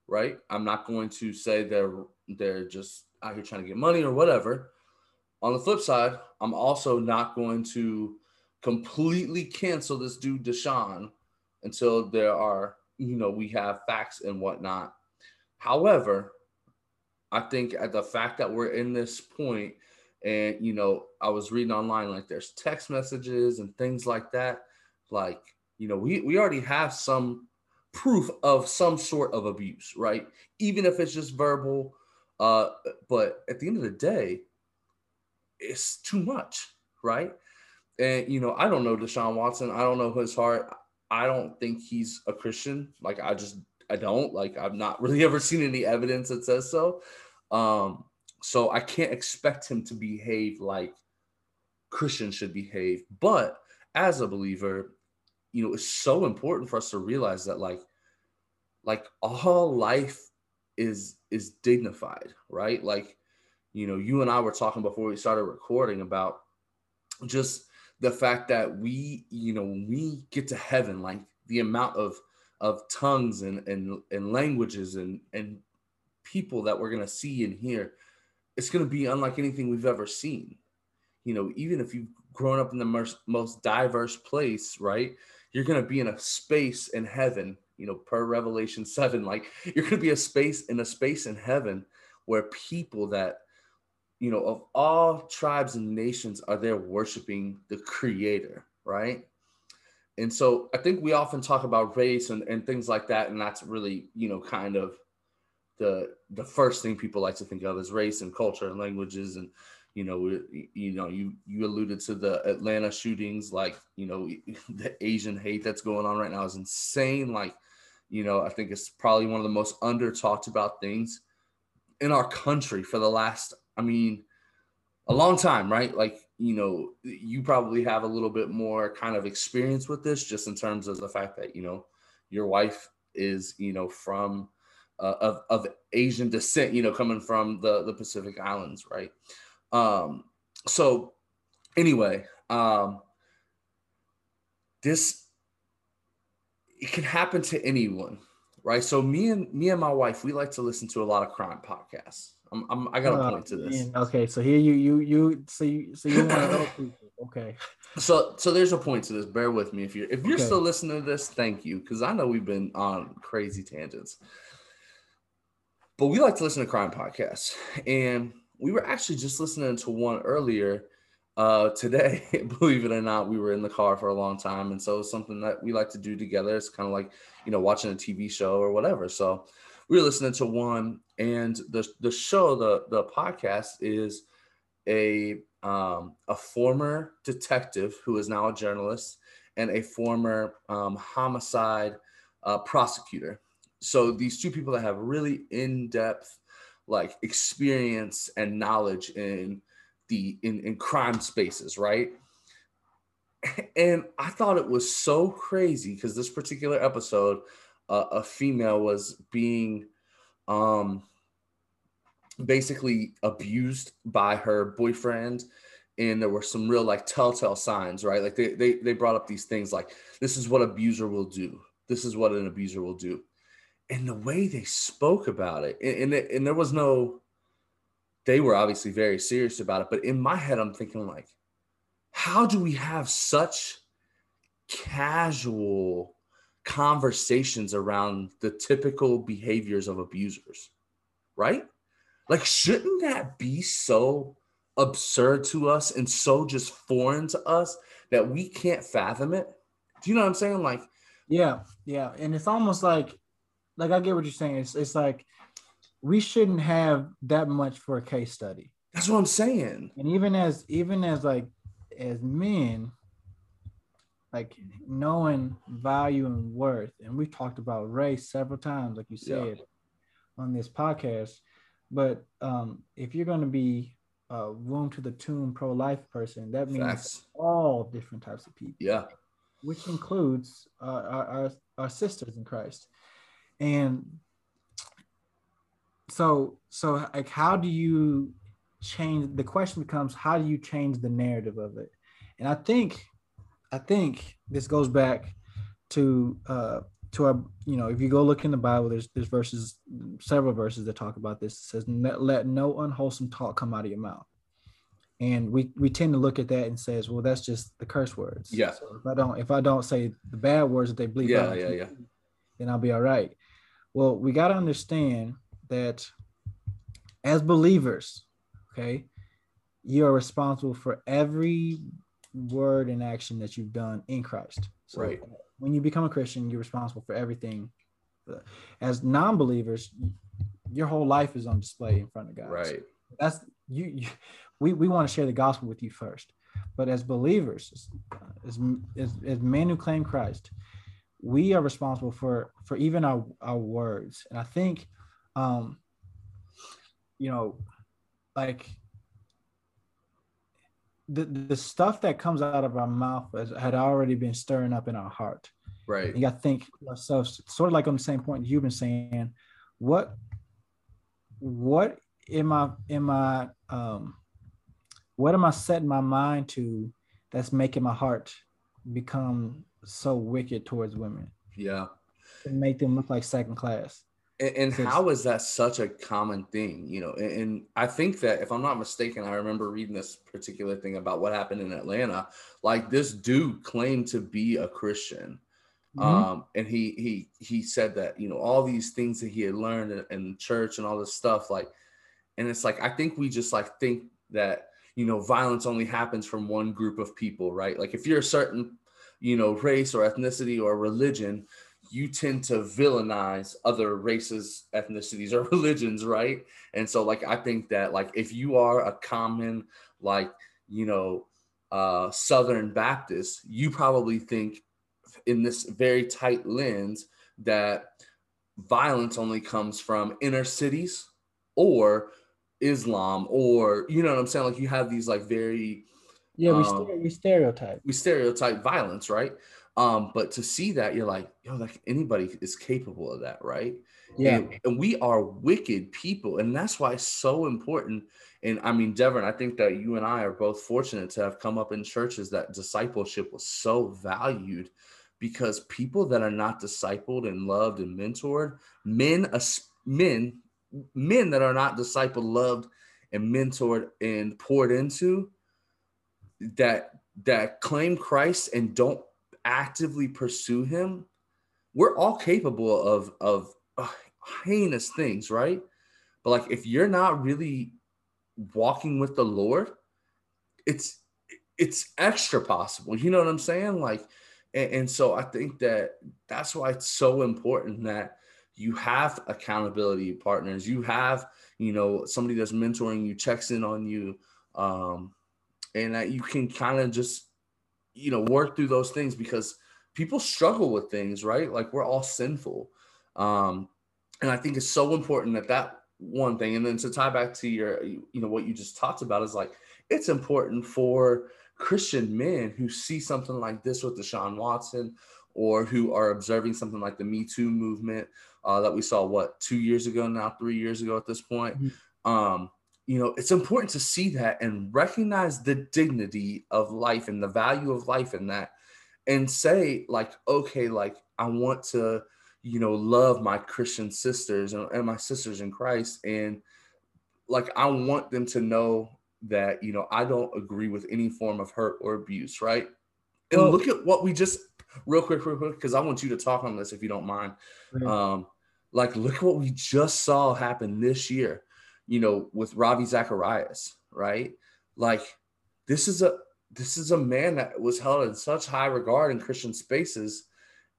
Right, I'm not going to say they're they're just out here trying to get money or whatever. On the flip side, I'm also not going to completely cancel this dude Deshaun until there are, you know, we have facts and whatnot. However, I think at the fact that we're in this point, and you know, I was reading online like there's text messages and things like that. Like, you know, we, we already have some proof of some sort of abuse, right? Even if it's just verbal. Uh, but at the end of the day, it's too much, right? And you know, I don't know Deshaun Watson. I don't know his heart. I don't think he's a Christian. Like I just I don't like I've not really (laughs) ever seen any evidence that says so. Um, so I can't expect him to behave like Christians should behave. But as a believer, you know, it's so important for us to realize that like like all life is is dignified, right? Like, you know, you and I were talking before we started recording about just the fact that we, you know, when we get to heaven, like the amount of of tongues and and, and languages and and people that we're gonna see and hear, it's gonna be unlike anything we've ever seen. You know, even if you've grown up in the most, most diverse place, right? You're gonna be in a space in heaven, you know, per Revelation 7, like you're gonna be a space in a space in heaven where people that you know, of all tribes and nations are there worshiping the creator, right? And so I think we often talk about race and, and things like that, and that's really, you know, kind of the the first thing people like to think of is race and culture and languages and you know, you know, you you alluded to the Atlanta shootings, like you know, (laughs) the Asian hate that's going on right now is insane. Like, you know, I think it's probably one of the most under talked about things in our country for the last, I mean, a long time, right? Like, you know, you probably have a little bit more kind of experience with this, just in terms of the fact that you know your wife is, you know, from uh, of of Asian descent, you know, coming from the the Pacific Islands, right? Um, so anyway, um, this it can happen to anyone, right? So me and me and my wife, we like to listen to a lot of crime podcasts. I'm, I'm I got a Oh, point to this. man. Okay, so here you you you so you so you want to people. Okay. So so there's a point to this. Bear with me if you're if you're Okay. still listening to this, thank you because I know we've been on crazy tangents. But we like to listen to crime podcasts, and we were actually just listening to one earlier uh, today. (laughs) Believe it or not, we were in the car for a long time, and so it's something that we like to do together. It's kind of like you know watching a TV show or whatever. So we were listening to one, and the the show the the podcast is a um, a former detective who is now a journalist and a former um, homicide uh, prosecutor. So these two people that have really in-depth like experience and knowledge in the in, in crime spaces, right? And I thought it was so crazy because this particular episode, uh, a female was being um basically abused by her boyfriend and there were some real like telltale signs right? Like they, they they brought up these things like this is what abuser will do. This is what an abuser will do. And the way they spoke about it and and, it, and there was no they were obviously very serious about it but in my head i'm thinking like how do we have such casual conversations around the typical behaviors of abusers right like, shouldn't that be so absurd to us and so just foreign to us that we can't fathom it? Do you know what I'm saying? Like, Yeah, yeah, and it's almost like, like I get what you're saying. It's it's like we shouldn't have that much for a case study, that's what I'm saying. and even as even as like as men, like knowing value and worth, and we talked about race several times, like you Yeah. said on this podcast. But um, if you're going to be a womb to the tomb pro life person, that means Facts. all different types of people. Yeah. which includes uh, our, our our sisters in Christ, and so so like how do you change? The question becomes how do you change the narrative of it? And I think I think this goes back to uh, to our you know if you go look in the Bible, there's there's verses several verses that talk about this. It says let, no unwholesome talk come out of your mouth. And we, we tend to look at that and says, well, that's just the curse words. Yeah. So if I don't if I don't say the bad words that they bleep Yeah, out, yeah, yeah. then I'll be all right. Well, we got to understand that as believers, okay, you are responsible for every word and action that you've done in Christ. So Right. when you become a Christian, you're responsible for everything. As non-believers, your whole life is on display in front of God. Right. That's you. you we, we want to share the gospel with you first, but as believers, as, as, as men who claim Christ, we are responsible for for even our our words. And I think, um, you know, like the the stuff that comes out of our mouth has, had already been stirring up in our heart. Right. You got to think to ourselves, sort of like on the same point you've been saying, what, what am I, am I, um, what am I setting my mind to that's making my heart become so wicked towards women Yeah. and make them look like second class? And, and (laughs) how is that such a common thing? You know, and, and I think that if I'm not mistaken, I remember reading this particular thing about what happened in Atlanta. Like this dude claimed to be a Christian. Mhm. um and he he he said that you know all these things that he had learned in, in church and all this stuff like and it's like i think we just like think that you know violence only happens from one group of people right like if you're a certain you know race or ethnicity or religion you tend to villainize other races, ethnicities, or (laughs) religions, right? And so, like, I think that, like, if you are a common, like, you know, uh, Southern Baptist, you probably think in this very tight lens that violence only comes from inner cities or Islam or you know what I'm saying? Like you have these like very yeah we, um, we stereotype we stereotype violence, right? Um, but to see that you're like yo, like anybody is capable of that, right? Yeah, and, and we are wicked people, and that's why it's so important. And I mean, Devin, I think that you and I are both fortunate to have come up in churches that discipleship was so valued because people that are not discipled and loved and mentored, men, men, men that are not discipled, loved, and mentored and poured into, that that claim Christ and don't actively pursue Him, we're all capable of of uh, heinous things, right? But like if you're not really walking with the Lord, it's it's extra possible. You know what I'm saying? Like and, and so I think that that's why it's so important that you have accountability partners. You have, you know, somebody that's mentoring you, checks in on you, um, and that you can kind of just, you know, work through those things because people struggle with things, right? Like we're all sinful. Um, and I think it's so important that that one thing, and then to tie back to your, you know, what you just talked about is like, it's important for Christian men who see something like this with Deshaun Watson or who are observing something like the Me Too movement uh, that we saw, what, two years ago now, three years ago at this point. Mm-hmm. Um, you know, it's important to see that and recognize the dignity of life and the value of life in that and say, like, okay, like, I want to, you know, love my Christian sisters and, and my sisters in Christ. And like, I want them to know that you know I don't agree with any form of hurt or abuse, right? And well, look at what we just real quick, real quick, because I want you to talk on this if you don't mind. Right. Um, like look at what we just saw happen this year, you know, with Ravi Zacharias, right? Like this is a this is a man that was held in such high regard in Christian spaces,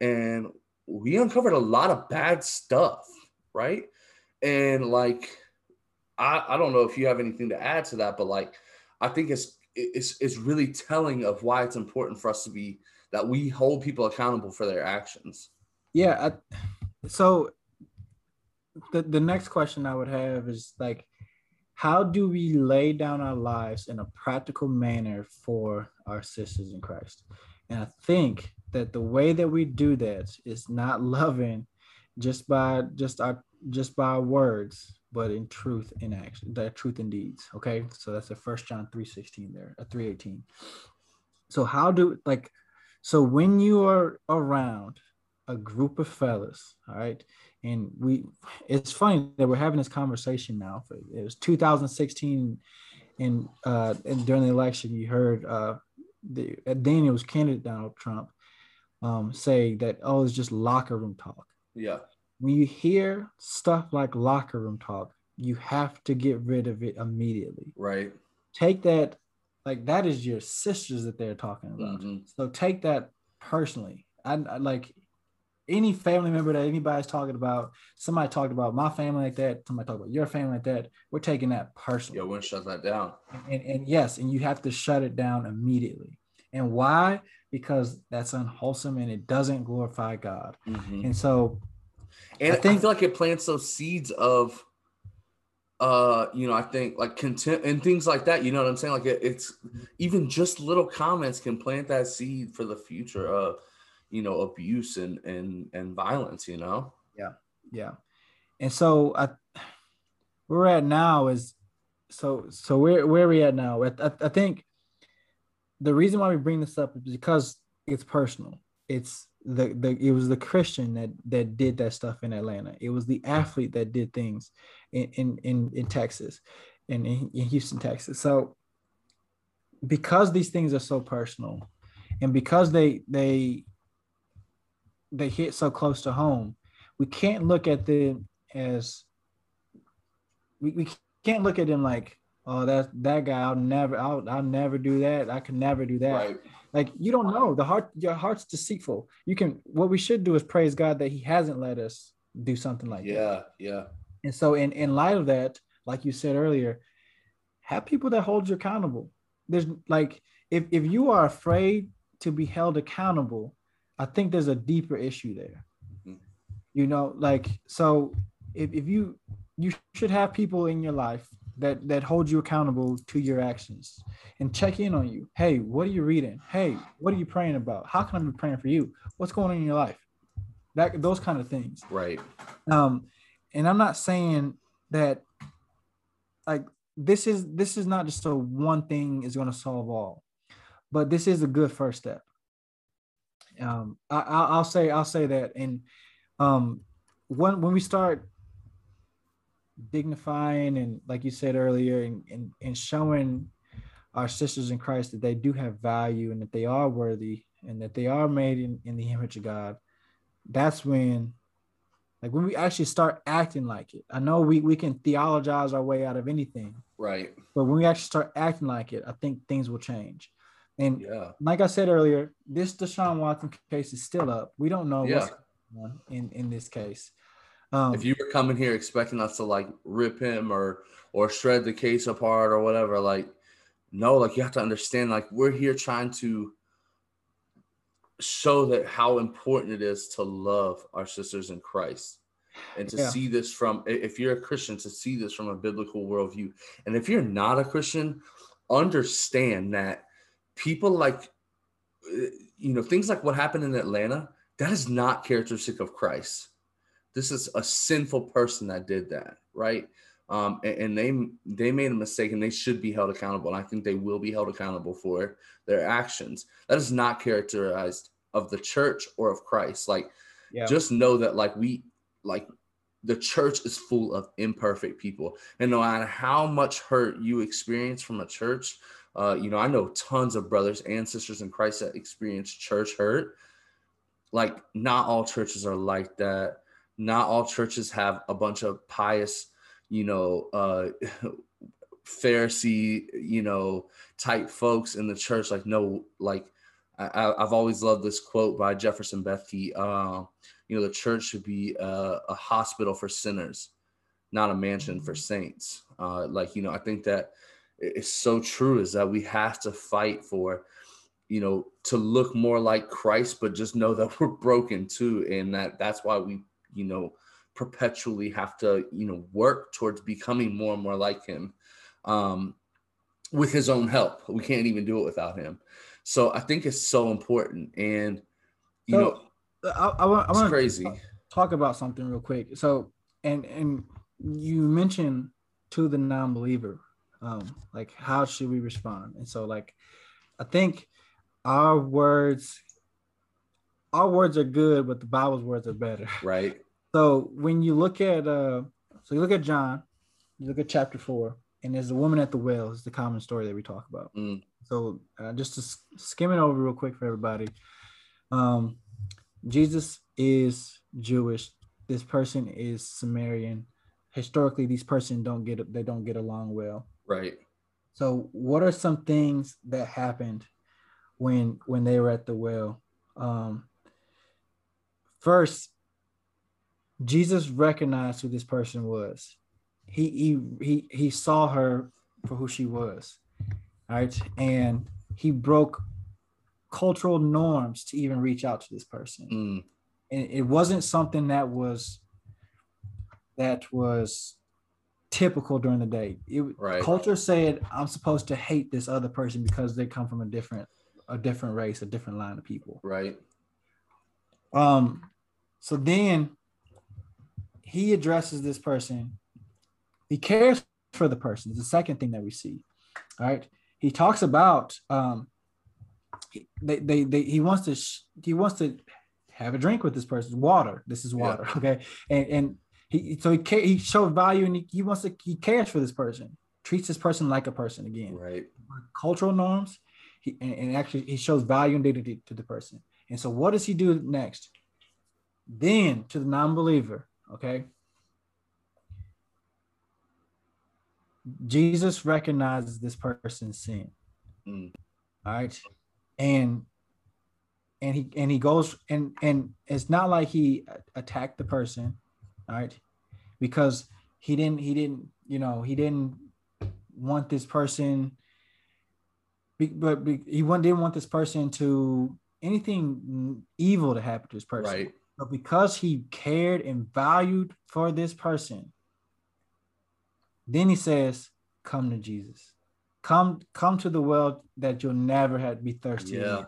and we uncovered a lot of bad stuff, right? And like I, I don't know if you have anything to add to that, but like I think it's it's it's really telling of why it's important for us to be that we hold people accountable for their actions. Yeah. I, so the the next question I would have is like, how do we lay down our lives in a practical manner for our sisters in Christ? And I think that the way that we do that is not loving just by just our just by our words, but in truth in action, the truth in deeds. Okay. So that's the first John 3:16 there, a uh, 318. So how do like so when you are around a group of fellas, all right, and we it's funny that we're having this conversation now. It was 2016 and uh and during the election you heard uh the uh, Daniel's candidate Donald Trump um say that oh it's just locker room talk. Yeah when you hear stuff like locker room talk, you have to get rid of it immediately. Right. Take that, like that is your sisters that they're talking about. Mm-hmm. So take that personally. I, I, like any family member that anybody's talking about. Somebody talked about my family like that. Somebody talked about your family like that. We're taking that personally. Yeah, we're gonna shut that down. And, and, and yes, and you have to shut it down immediately. And why? Because that's unwholesome and it doesn't glorify God. Mm-hmm. And so and I, think, I feel like it plants those seeds of uh you know i think like content and things like that you know what i'm saying like it, it's even just little comments can plant that seed for the future of you know abuse and and and violence you know? Yeah. Yeah. And so i where we're at now is so so where where are we at now? I, I, I think the reason why we bring this up is because it's personal. It's the, the it was the Christian that that did that stuff in Atlanta. It was the athlete that did things in in in, in Texas, in, in Houston, Texas. So because these things are so personal, and because they they they hit so close to home, we can't look at them as we, we can't look at them like oh that that guy i'll never i'll, I'll never do that i can never do that Right. like you don't know the heart your heart's deceitful you can what we should do is praise god that he hasn't let us do something like that Yeah. Yeah. and so in in light of that like you said earlier have people that hold you accountable there's like if if you are afraid to be held accountable i think there's a deeper issue there. Mhm. you know like so if, if you you should have people in your life that that hold you accountable to your actions and check in on you. Hey what are you reading? Hey what are you praying about? How can i be praying for you? What's going on in your life? That those kind of things. Right. um and i'm not saying that like this is this is not just a one thing is going to solve all but this is a good first step um I, I- i'll say i'll say that. And um when when we start dignifying and like you said earlier and, and, and showing our sisters in christ that they do have value and that they are worthy and that they are made in, in the image of god that's when like when we actually start acting like it. I know we, we can theologize our way out of anything Right. but when we actually start acting like it i think things will change and Yeah. like i said earlier this deshaun watson case is still up we don't know Yeah. what's going on in in this case um If you were coming here expecting us to like rip him or or shred the case apart or whatever, like no, like you have to understand, like we're here trying to show that how important it is to love our sisters in Christ and to Yeah. see this from if you're a Christian to see this from a biblical worldview. And if you're not a Christian, understand that people like uh, you know things like what happened in Atlanta, that is not characteristic of Christ. This is a sinful person that did that right? Um, and, and they they made a mistake and they should be held accountable and i think they will be held accountable for their actions. That is not characterized of the church or of christ. Like yeah. just know that like we like the church is full of imperfect people. And no matter how much hurt you experience from a church uh, you know i know tons of brothers and sisters in christ that experience church hurt. Like not all churches are like that. Not all churches have a bunch of pious you know uh (laughs) pharisee you know type folks in the church. Like no like I, i've always loved this quote by jefferson bethke uh, you know the church should be a, a hospital for sinners not a mansion for saints. Uh, like you know i think that it's so true is that we have to fight for you know to look more like christ but just know that we're broken too and that that's why we you know perpetually have to you know work towards becoming more and more like him um with his own help. We can't even do it without him. So i think it's so important and you So, know i, I want i want to crazy. talk about something real quick. So, and and you mentioned to the non-believer, um, like how should we respond? And so, like, I think our words, our words are good, but the Bible's words are better. (laughs) right So when you look at, uh, so you look at John, you look at chapter four, and there's a woman at the well. Is the common story that we talk about. Mm. So uh, just to skim it over real quick for everybody, um, Jesus is Jewish. This person is Samaritan. Historically, these person don't get they don't get along well. Right So, what are some things that happened when when they were at the well? Um, first, Jesus recognized who this person was. He he he he saw her for who she was, all right, and he broke cultural norms to even reach out to this person Mm. and it wasn't something that was that was typical during the day. It Right. culture said I'm supposed to hate this other person because they come from a different a different race, a different line of people. right Um so then he addresses this person. He cares for the person. It's the second thing that we see. All right. He talks about um he- they, they, they he wants to sh- he wants to have a drink with this person water this is Yeah. water okay and and he so he he showed value and he, he wants to he cares for this person treats this person like a person again right cultural norms he, and, and actually he shows value and dignity to the person and so what does he do next then to the non-believer okay Jesus recognizes this person's sin. Mm. All right. And and he and he goes and and it's not like he attacked the person, all right, because he didn't he didn't you know he didn't want this person, but he didn't want this person to anything evil to happen to this person. Right. But because he cared and valued for this person, then he says, "Come to Jesus, come come to the world that you'll never have to be thirsty." Yeah. Again.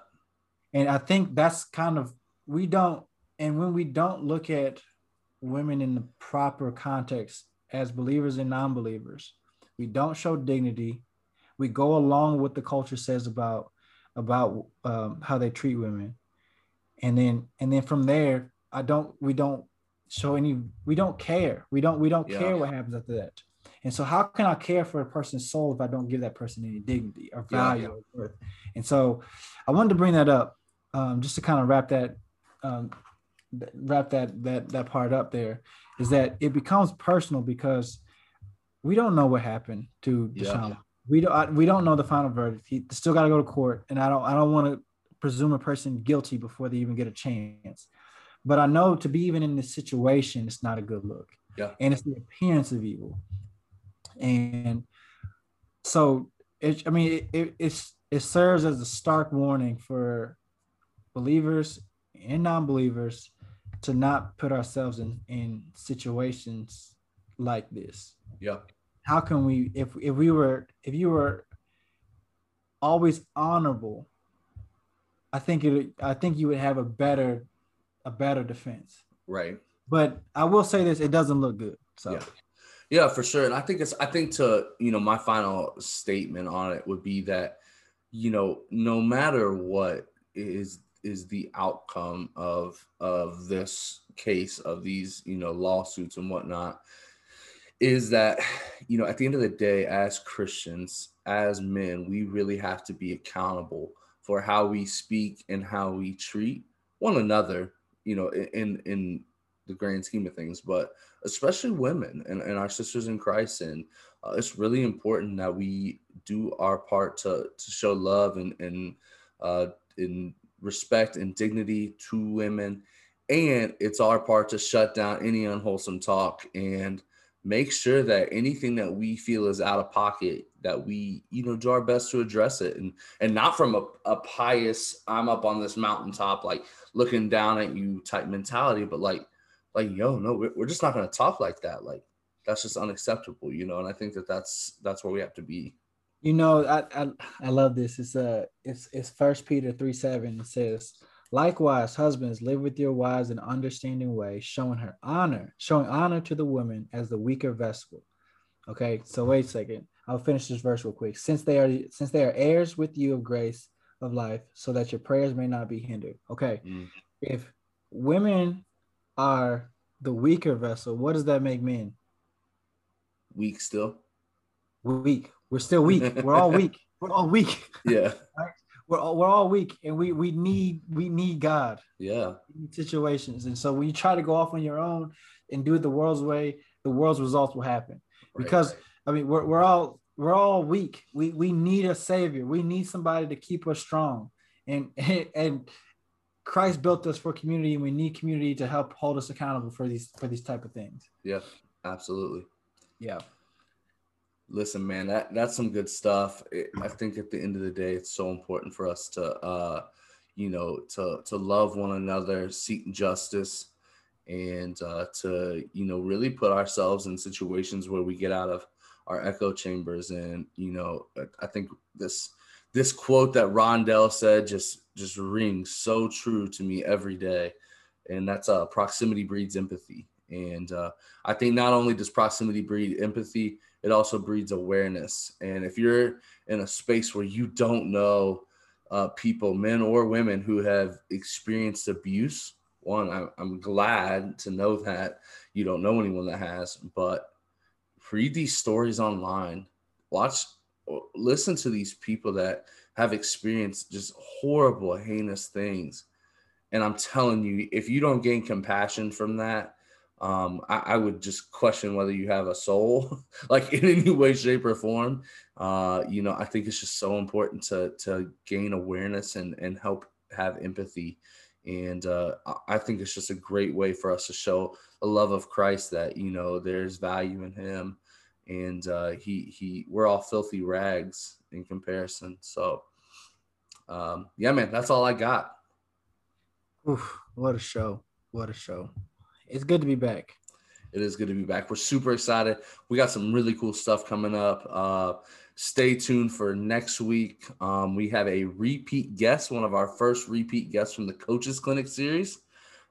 And I think that's kind of we don't, and when we don't look at women in the proper context as believers and non-believers, we don't show dignity. We go along with what the culture says about about um, how they treat women, and then and then from there, I don't we don't show any we don't care we don't we don't Yeah. care what happens after that. And so, how can I care for a person's soul if I don't give that person any dignity or Yeah. value or worth? And so, I wanted to bring that up um, just to kind of wrap that um, wrap that that that part up. There is that it becomes personal because we don't know what happened to Yeah. Deshaun. We don't I, we don't know the final verdict. He still got to go to court, and I don't I don't want to presume a person guilty before they even get a chance. But I know to be even in this situation, it's not a good look. Yeah. And it's the appearance of evil. And so it, I mean, it, it, it's, it serves as a stark warning for believers and non-believers to not put ourselves in, in situations like this. Yeah. How can we, if, if we were, if you were always honorable, I think it, I think you would have a better, a better defense. Right. But I will say this: it doesn't look good. So Yeah. Yeah, for sure. And I think it's I think to, you know, my final statement on it would be that, you know, no matter what is is the outcome of of this case of these, you know, lawsuits and whatnot, is that, you know, at the end of the day, as Christians, as men, we really have to be accountable for how we speak and how we treat one another, you know, in in the grand scheme of things, but especially women and, and our sisters in Christ. And uh, it's really important that we do our part to, to show love and, and, uh, in respect and dignity to women. And it's our part to shut down any unwholesome talk and make sure that anything that we feel is out of pocket, that we, you know, do our best to address it. And, and not from a, a pious, I'm up on this mountaintop, like looking down at you type mentality, but like, like yo no we're, we're just not going to talk like that. Like that's just unacceptable you know? And i think that that's that's where we have to be you know, I I, I love this. It's uh it's it's First Peter three seven. It says, likewise, husbands live with your wives in an understanding way, showing her honor, showing honor to the woman as the weaker vessel. Okay, so wait a second. I'll finish this verse real quick. Since they are since they are heirs with you of grace of life, so that your prayers may not be hindered. Okay, Mm. if women are the weaker vessel, what does that make men? weak still Weak. We're still weak. We're all weak. (laughs) We're all weak. yeah (laughs) We're all, we're all weak, and we we need we need God yeah in situations. And so when you try to go off on your own and do it the world's way, the world's results will happen. right, Because. I mean, we're we're all we're all weak. We we need a savior. We need somebody to keep us strong. And (laughs) and Christ built us for community, and we need community to help hold us accountable for these for these type of things. yeah absolutely Yeah. Listen man that that's some good stuff. It, i think at the end of the day it's so important for us to uh you know to to love one another seek justice and uh to you know really put ourselves in situations where we get out of our echo chambers. And you know i, think this this quote that rondell said just just rings so true to me every day. And that's uh proximity breeds empathy. And uh i think not only does proximity breed empathy it also breeds awareness. And if you're in a space where you don't know uh, people, men or women, who have experienced abuse, one, I'm, I'm glad to know that you don't know anyone that has, but read these stories online, watch, listen to these people that have experienced just horrible, heinous things. And I'm telling you, if you don't gain compassion from that, um, I, I, would just question whether you have a soul, (laughs) like in any way, shape, or form. Uh, you know, I think it's just so important to to gain awareness and and help have empathy. And uh, I think it's just a great way for us to show a love of Christ that you know there's value in Him, and uh, he he we're all filthy rags in comparison. So, um, yeah, man, that's all I got. Oof, what a show! What a show! It's good to be back. It is good to be back. We're super excited. We got some really cool stuff coming up. Uh, stay tuned for next week. Um, we have a repeat guest, one of our first repeat guests from the Coaches Clinic series.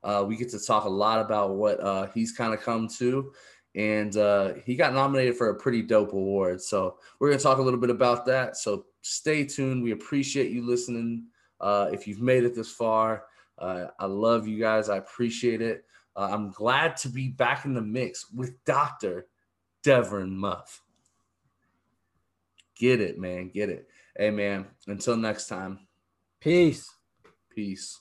Uh, we get to talk a lot about what uh, he's kind of come to, and uh, he got nominated for a pretty dope award. So we're going to talk a little bit about that. So stay tuned. We appreciate you listening. Uh, if you've made it this far, uh, I love you guys. I appreciate it. Uh, I'm glad to be back in the mix with Dr. Devin Muff. Get it, man. Get it. Hey, man. Until next time. Peace. Peace.